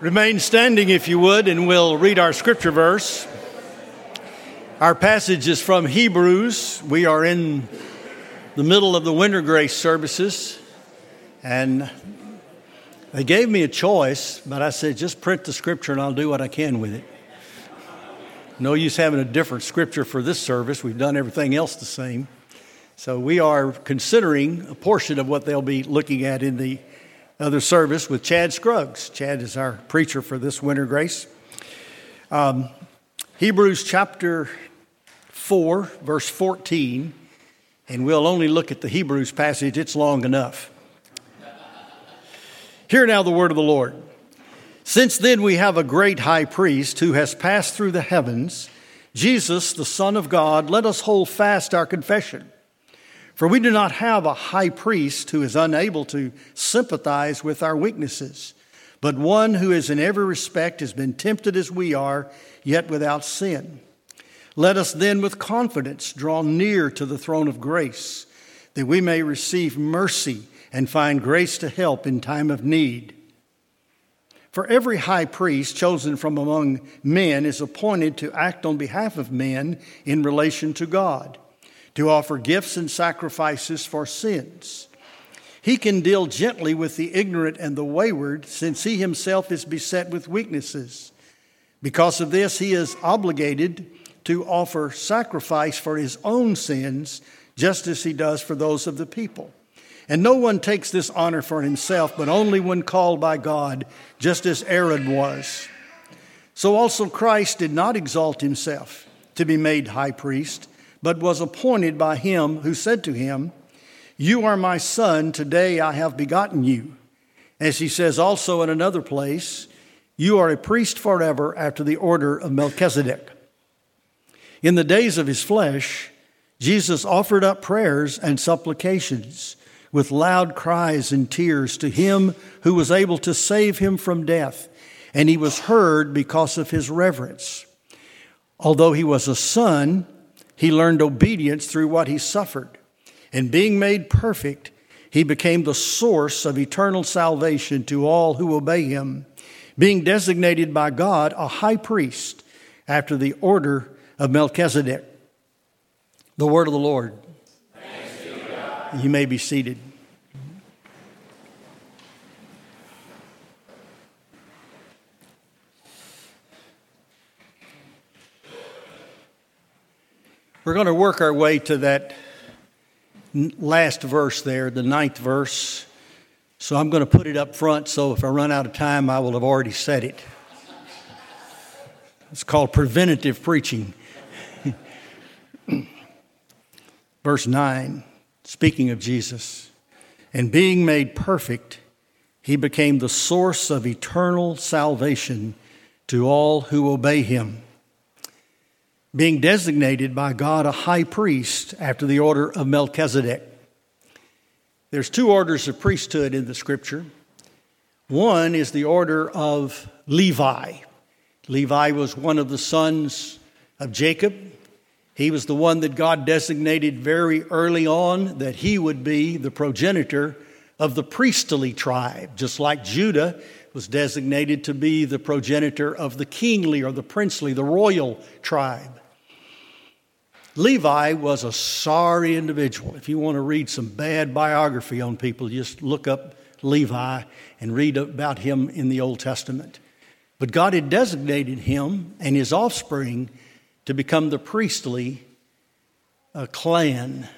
Remain standing if you would, and we'll read our scripture verse. Our passage is from Hebrews. We are in the middle of the winter grace services, and they gave me a choice, but I said, just print the scripture and I'll do what I can with it. No use having a different scripture for this service. We've done everything else the same. So we are considering a portion of what they'll be looking at in the other service with Chad Scruggs. Chad is our preacher for this winter grace. Um, Hebrews chapter 4, verse 14, and we'll only look at the Hebrews passage, it's long enough. Hear now the word of the Lord. Since then we have a great high priest who has passed through the heavens, Jesus, the Son of God, let us hold fast our confession. For we do not have a high priest who is unable to sympathize with our weaknesses, but one who is in every respect has been tempted as we are, yet without sin. Let us then with confidence draw near to the throne of grace, that we may receive mercy and find grace to help in time of need. For every high priest chosen from among men is appointed to act on behalf of men in relation to God to offer gifts and sacrifices for sins. He can deal gently with the ignorant and the wayward, since he himself is beset with weaknesses. Because of this, he is obligated to offer sacrifice for his own sins, just as he does for those of the people. And no one takes this honor for himself, but only when called by God, just as Aaron was. So also Christ did not exalt himself to be made high priest but was appointed by him who said to him, You are my son, today I have begotten you. As he says also in another place, You are a priest forever after the order of Melchizedek. In the days of his flesh, Jesus offered up prayers and supplications with loud cries and tears to him who was able to save him from death, and he was heard because of his reverence. Although he was a son, he learned obedience through what he suffered. And being made perfect, he became the source of eternal salvation to all who obey him, being designated by God a high priest after the order of Melchizedek. The word of the Lord. You may be seated. We're going to work our way to that last verse there, the ninth verse. So I'm going to put it up front so if I run out of time, I will have already said it. It's called preventative preaching. Verse 9, speaking of Jesus, and being made perfect, he became the source of eternal salvation to all who obey him being designated by God a high priest after the order of Melchizedek. There's two orders of priesthood in the scripture. One is the order of Levi. Levi was one of the sons of Jacob. He was the one that God designated very early on that he would be the progenitor of the priestly tribe, just like Judah was designated to be the progenitor of the kingly or the princely, the royal tribe. Levi was a sorry individual. If you want to read some bad biography on people, just look up Levi and read about him in the Old Testament. But God had designated him and his offspring to become the priestly uh, clan.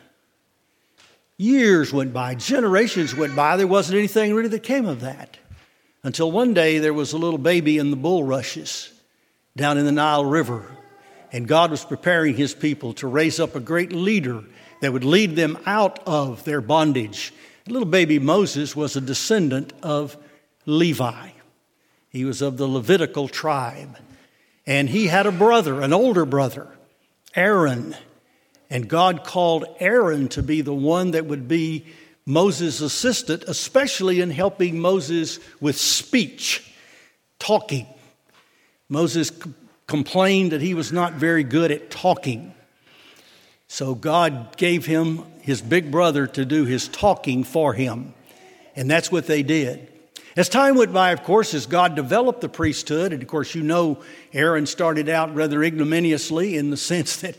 Years went by, generations went by, there wasn't anything really that came of that. Until one day there was a little baby in the bulrushes down in the Nile River and God was preparing his people to raise up a great leader that would lead them out of their bondage. Little baby Moses was a descendant of Levi. He was of the Levitical tribe. And he had a brother, an older brother, Aaron. And God called Aaron to be the one that would be Moses' assistant, especially in helping Moses with speech, talking. Moses complained that he was not very good at talking. So God gave him his big brother to do his talking for him. And that's what they did. As time went by, of course, as God developed the priesthood, and of course, you know Aaron started out rather ignominiously in the sense that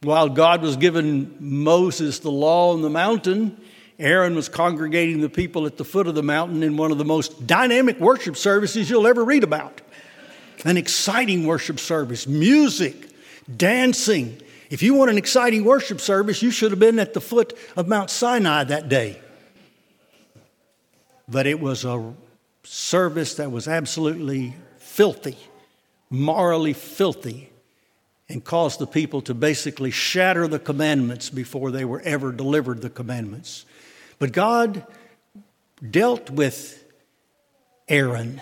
while God was giving Moses the law on the mountain, Aaron was congregating the people at the foot of the mountain in one of the most dynamic worship services you'll ever read about. An exciting worship service, music, dancing. If you want an exciting worship service, you should have been at the foot of Mount Sinai that day. But it was a service that was absolutely filthy, morally filthy, and caused the people to basically shatter the commandments before they were ever delivered the commandments. But God dealt with Aaron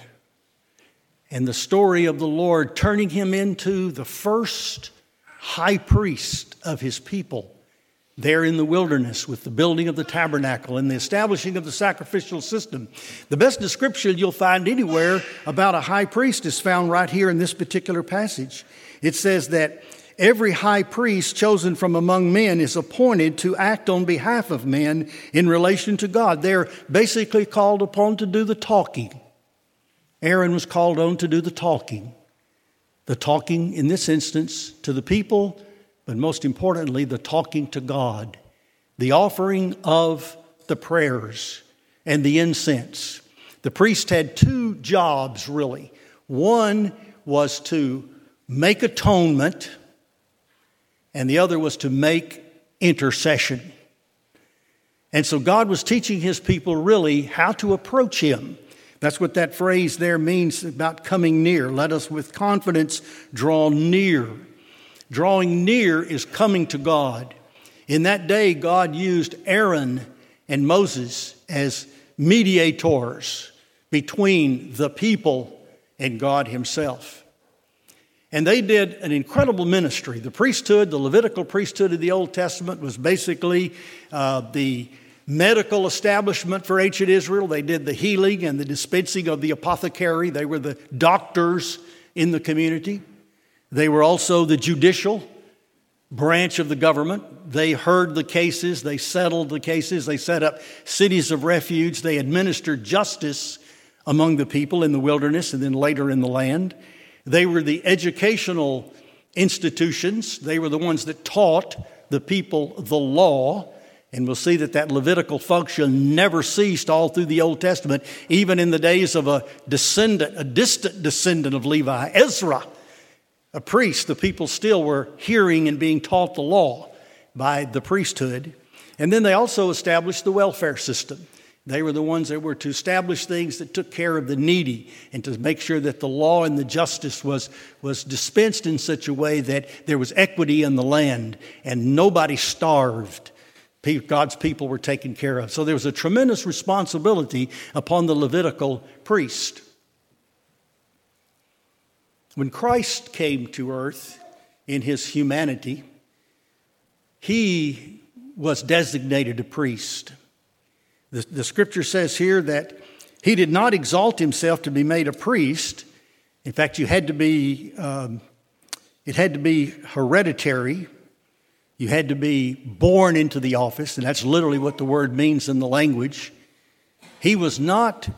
and the story of the Lord turning him into the first high priest of his people there in the wilderness with the building of the tabernacle and the establishing of the sacrificial system. The best description you'll find anywhere about a high priest is found right here in this particular passage. It says that every high priest chosen from among men is appointed to act on behalf of men in relation to God. They're basically called upon to do the talking. Aaron was called on to do the talking. The talking, in this instance, to the people but most importantly, the talking to God, the offering of the prayers and the incense. The priest had two jobs, really. One was to make atonement, and the other was to make intercession. And so God was teaching his people really how to approach him. That's what that phrase there means about coming near. Let us with confidence draw near Drawing near is coming to God. In that day, God used Aaron and Moses as mediators between the people and God Himself. And they did an incredible ministry. The priesthood, the Levitical priesthood of the Old Testament, was basically uh, the medical establishment for ancient Israel. They did the healing and the dispensing of the apothecary, they were the doctors in the community. They were also the judicial branch of the government. They heard the cases, they settled the cases, they set up cities of refuge, they administered justice among the people in the wilderness and then later in the land. They were the educational institutions, they were the ones that taught the people the law. And we'll see that that Levitical function never ceased all through the Old Testament, even in the days of a descendant, a distant descendant of Levi, Ezra a priest, the people still were hearing and being taught the law by the priesthood. And then they also established the welfare system. They were the ones that were to establish things that took care of the needy and to make sure that the law and the justice was, was dispensed in such a way that there was equity in the land and nobody starved. God's people were taken care of. So there was a tremendous responsibility upon the Levitical priest. When Christ came to earth in his humanity, he was designated a priest. The, the, scripture says here that he did not exalt himself to be made a priest. In fact, you had to be, um, it had to be hereditary. You had to be born into the office, and that's literally what the word means in the language. He was not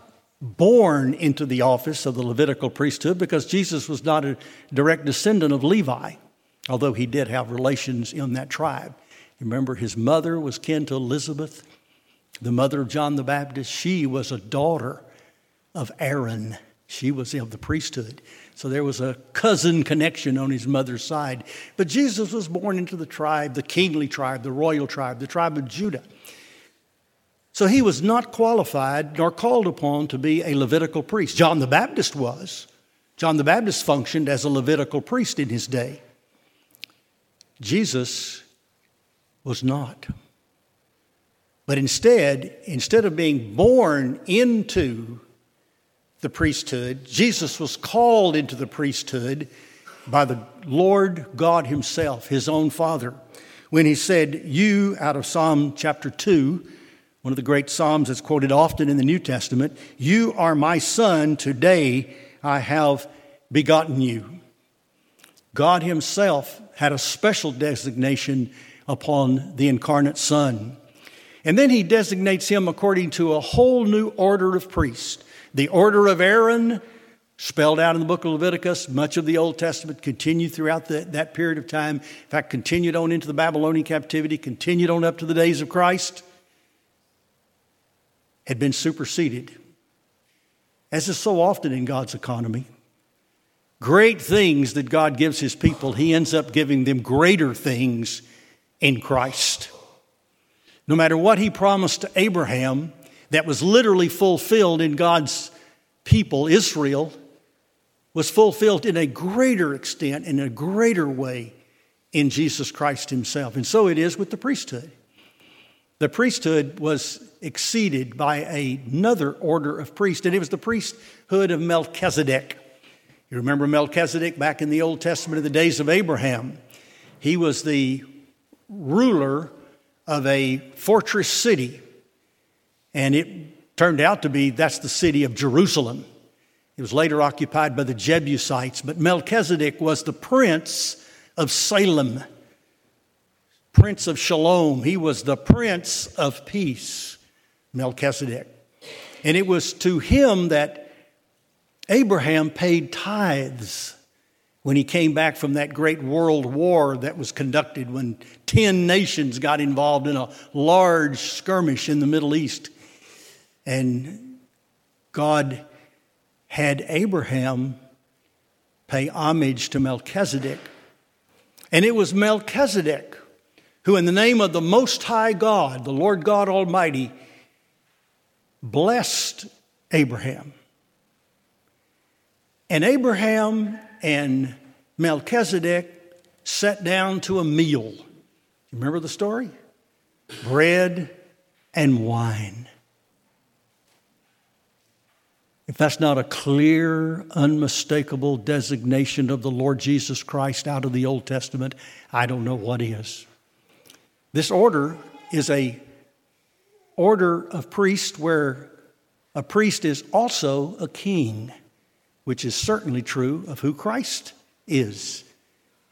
born into the office of the Levitical priesthood because Jesus was not a direct descendant of Levi, although he did have relations in that tribe. Remember, his mother was kin to Elizabeth, the mother of John the Baptist. She was a daughter of Aaron. She was of the priesthood. So there was a cousin connection on his mother's side. But Jesus was born into the tribe, the kingly tribe, the royal tribe, the tribe of Judah. So he was not qualified nor called upon to be a Levitical priest. John the Baptist was. John the Baptist functioned as a Levitical priest in his day. Jesus was not. But instead, instead of being born into the priesthood, Jesus was called into the priesthood by the Lord God Himself, His own Father, when He said, You, out of Psalm chapter 2, one of the great Psalms that's quoted often in the New Testament You are my son, today I have begotten you. God Himself had a special designation upon the incarnate Son. And then He designates Him according to a whole new order of priests. The order of Aaron, spelled out in the book of Leviticus, much of the Old Testament continued throughout the, that period of time. In fact, continued on into the Babylonian captivity, continued on up to the days of Christ, had been superseded. As is so often in God's economy, great things that God gives his people, he ends up giving them greater things in Christ. No matter what he promised to Abraham, that was literally fulfilled in God's people, Israel, was fulfilled in a greater extent, in a greater way in Jesus Christ himself. And so it is with the priesthood. The priesthood was exceeded by another order of priests, and it was the priesthood of Melchizedek. You remember Melchizedek back in the Old Testament in the days of Abraham? He was the ruler of a fortress city, and it turned out to be that's the city of Jerusalem. It was later occupied by the Jebusites, but Melchizedek was the prince of Salem, prince of Shalom. He was the prince of peace, Melchizedek. And it was to him that Abraham paid tithes when he came back from that great world war that was conducted when 10 nations got involved in a large skirmish in the Middle East. And God had Abraham pay homage to Melchizedek. And it was Melchizedek who, in the name of the Most High God, the Lord God Almighty, blessed Abraham. And Abraham and Melchizedek sat down to a meal. You remember the story? Bread and wine. If that's not a clear, unmistakable designation of the Lord Jesus Christ out of the Old Testament, I don't know what is. This order is a order of priest where a priest is also a king which is certainly true of who Christ is.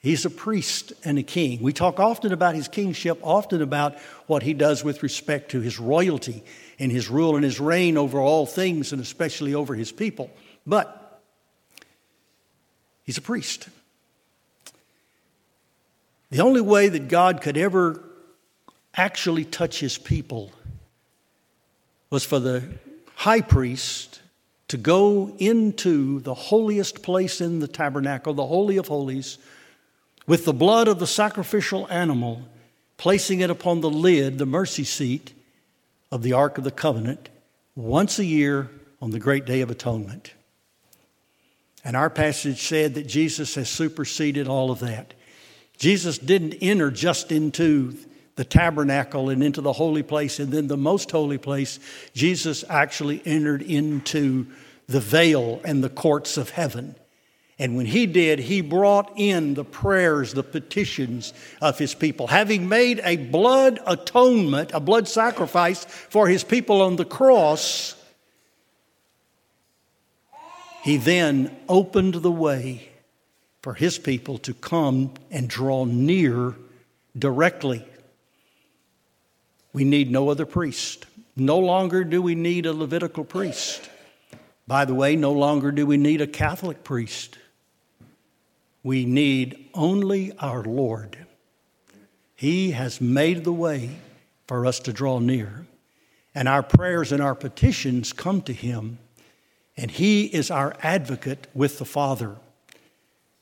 He's a priest and a king. We talk often about his kingship, often about what he does with respect to his royalty and his rule and his reign over all things, and especially over his people. But he's a priest. The only way that God could ever actually touch his people was for the high priest to go into the holiest place in the tabernacle, the Holy of Holies, with the blood of the sacrificial animal, placing it upon the lid, the mercy seat of the Ark of the Covenant, once a year on the great day of atonement. And our passage said that Jesus has superseded all of that. Jesus didn't enter just into the tabernacle and into the holy place and then the most holy place, Jesus actually entered into the veil and the courts of heaven. And when he did, he brought in the prayers, the petitions of his people. Having made a blood atonement, a blood sacrifice for his people on the cross, he then opened the way for his people to come and draw near directly we need no other priest. No longer do we need a Levitical priest. By the way, no longer do we need a Catholic priest. We need only our Lord. He has made the way for us to draw near. And our prayers and our petitions come to Him. And He is our advocate with the Father.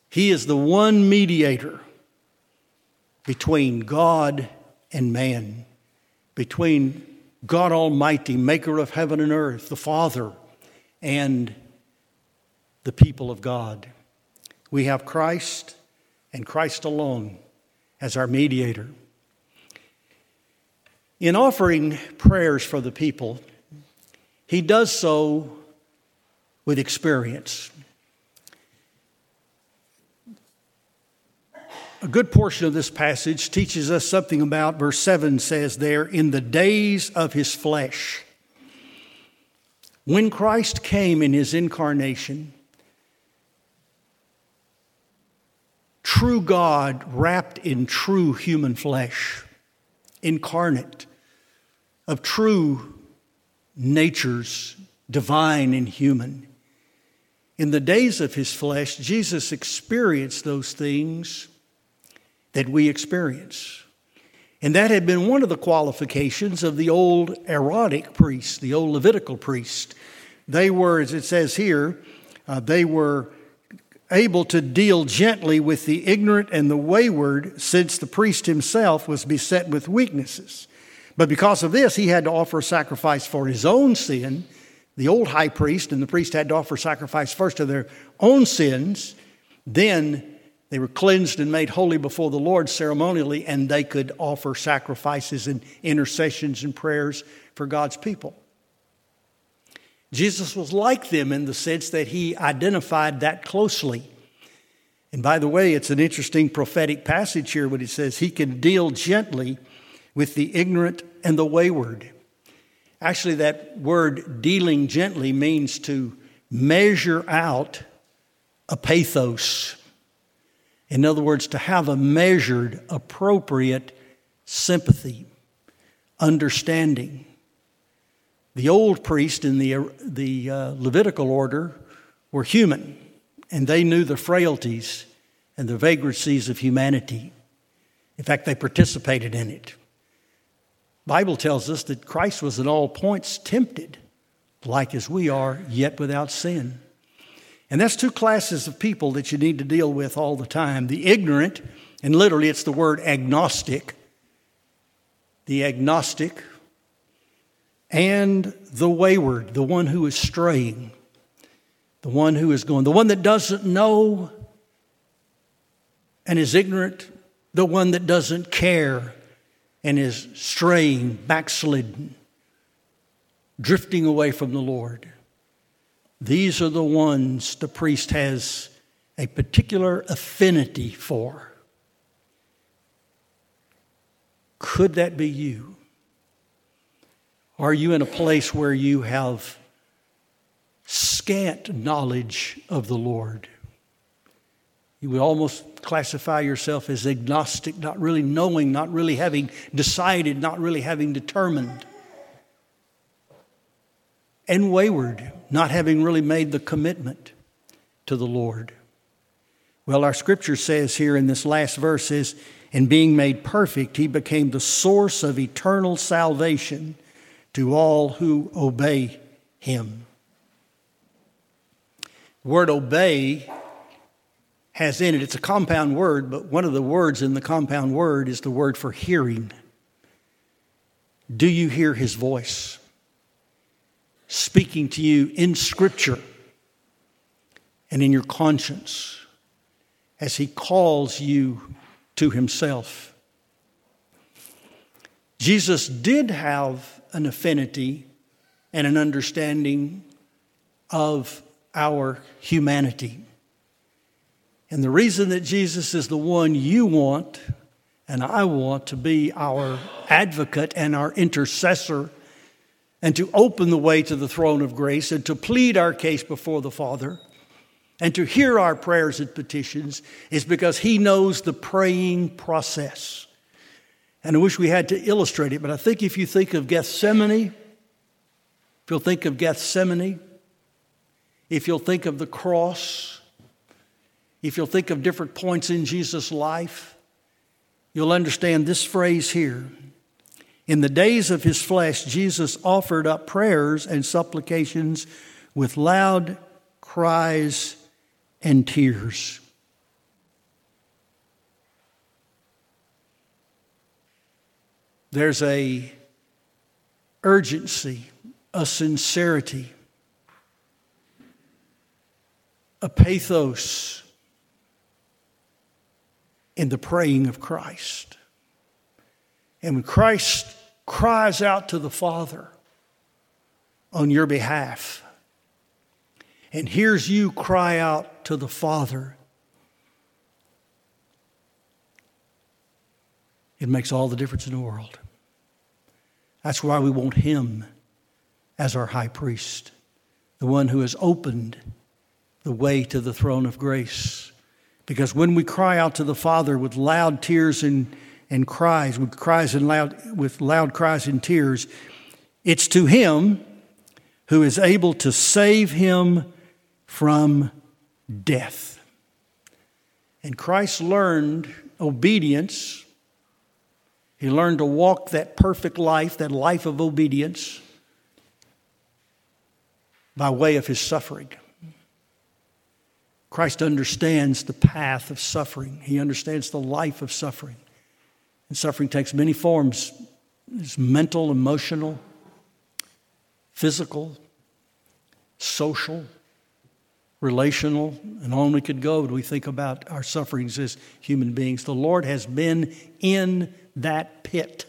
He is the one mediator between God and man between God Almighty, maker of heaven and earth, the Father, and the people of God. We have Christ and Christ alone as our mediator. In offering prayers for the people, he does so with experience. A good portion of this passage teaches us something about, verse 7 says there, in the days of his flesh. When Christ came in his incarnation, true God wrapped in true human flesh, incarnate, of true natures divine and human. In the days of his flesh, Jesus experienced those things that we experience. And that had been one of the qualifications of the old Aaronic priest, the old Levitical priest. They were, as it says here, uh, they were able to deal gently with the ignorant and the wayward, since the priest himself was beset with weaknesses. But because of this, he had to offer a sacrifice for his own sin. The old high priest and the priest had to offer sacrifice first of their own sins, then they were cleansed and made holy before the Lord ceremonially, and they could offer sacrifices and intercessions and prayers for God's people. Jesus was like them in the sense that he identified that closely. And by the way, it's an interesting prophetic passage here when he says he can deal gently with the ignorant and the wayward. Actually, that word dealing gently means to measure out a pathos in other words, to have a measured, appropriate sympathy, understanding. The old priest in the, the uh, Levitical order were human, and they knew the frailties and the vagrancies of humanity. In fact, they participated in it. Bible tells us that Christ was at all points tempted, like as we are, yet without sin. And that's two classes of people that you need to deal with all the time the ignorant, and literally it's the word agnostic, the agnostic, and the wayward, the one who is straying, the one who is going, the one that doesn't know and is ignorant, the one that doesn't care and is straying, backslidden, drifting away from the Lord. These are the ones the priest has a particular affinity for. Could that be you? Are you in a place where you have scant knowledge of the Lord? You would almost classify yourself as agnostic, not really knowing, not really having decided, not really having determined and wayward, not having really made the commitment to the Lord. Well, our scripture says here in this last verse is, in being made perfect, he became the source of eternal salvation to all who obey him. The word obey has in it, it's a compound word, but one of the words in the compound word is the word for hearing. Do you hear his voice? speaking to you in Scripture and in your conscience as He calls you to Himself. Jesus did have an affinity and an understanding of our humanity. And the reason that Jesus is the one you want and I want to be our advocate and our intercessor and to open the way to the throne of grace and to plead our case before the Father and to hear our prayers and petitions is because He knows the praying process. And I wish we had to illustrate it, but I think if you think of Gethsemane, if you'll think of Gethsemane, if you'll think of the cross, if you'll think of different points in Jesus' life, you'll understand this phrase here in the days of his flesh, Jesus offered up prayers and supplications with loud cries and tears. There's a urgency, a sincerity, a pathos in the praying of Christ. And when Christ cries out to the Father on your behalf and hears you cry out to the Father, it makes all the difference in the world. That's why we want Him as our high priest, the one who has opened the way to the throne of grace. Because when we cry out to the Father with loud tears and and cries with cries and loud with loud cries and tears. It's to him who is able to save him from death. And Christ learned obedience. He learned to walk that perfect life, that life of obedience, by way of his suffering. Christ understands the path of suffering. He understands the life of suffering. And suffering takes many forms. It's mental, emotional, physical, social, relational, and on we could go when we think about our sufferings as human beings. The Lord has been in that pit.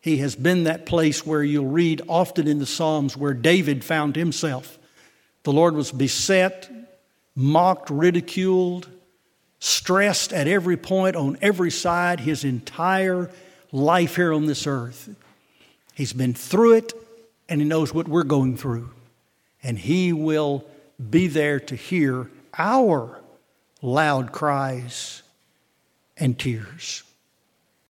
He has been that place where you'll read often in the Psalms where David found himself. The Lord was beset, mocked, ridiculed, stressed at every point, on every side, his entire life here on this earth. He's been through it, and he knows what we're going through. And he will be there to hear our loud cries and tears.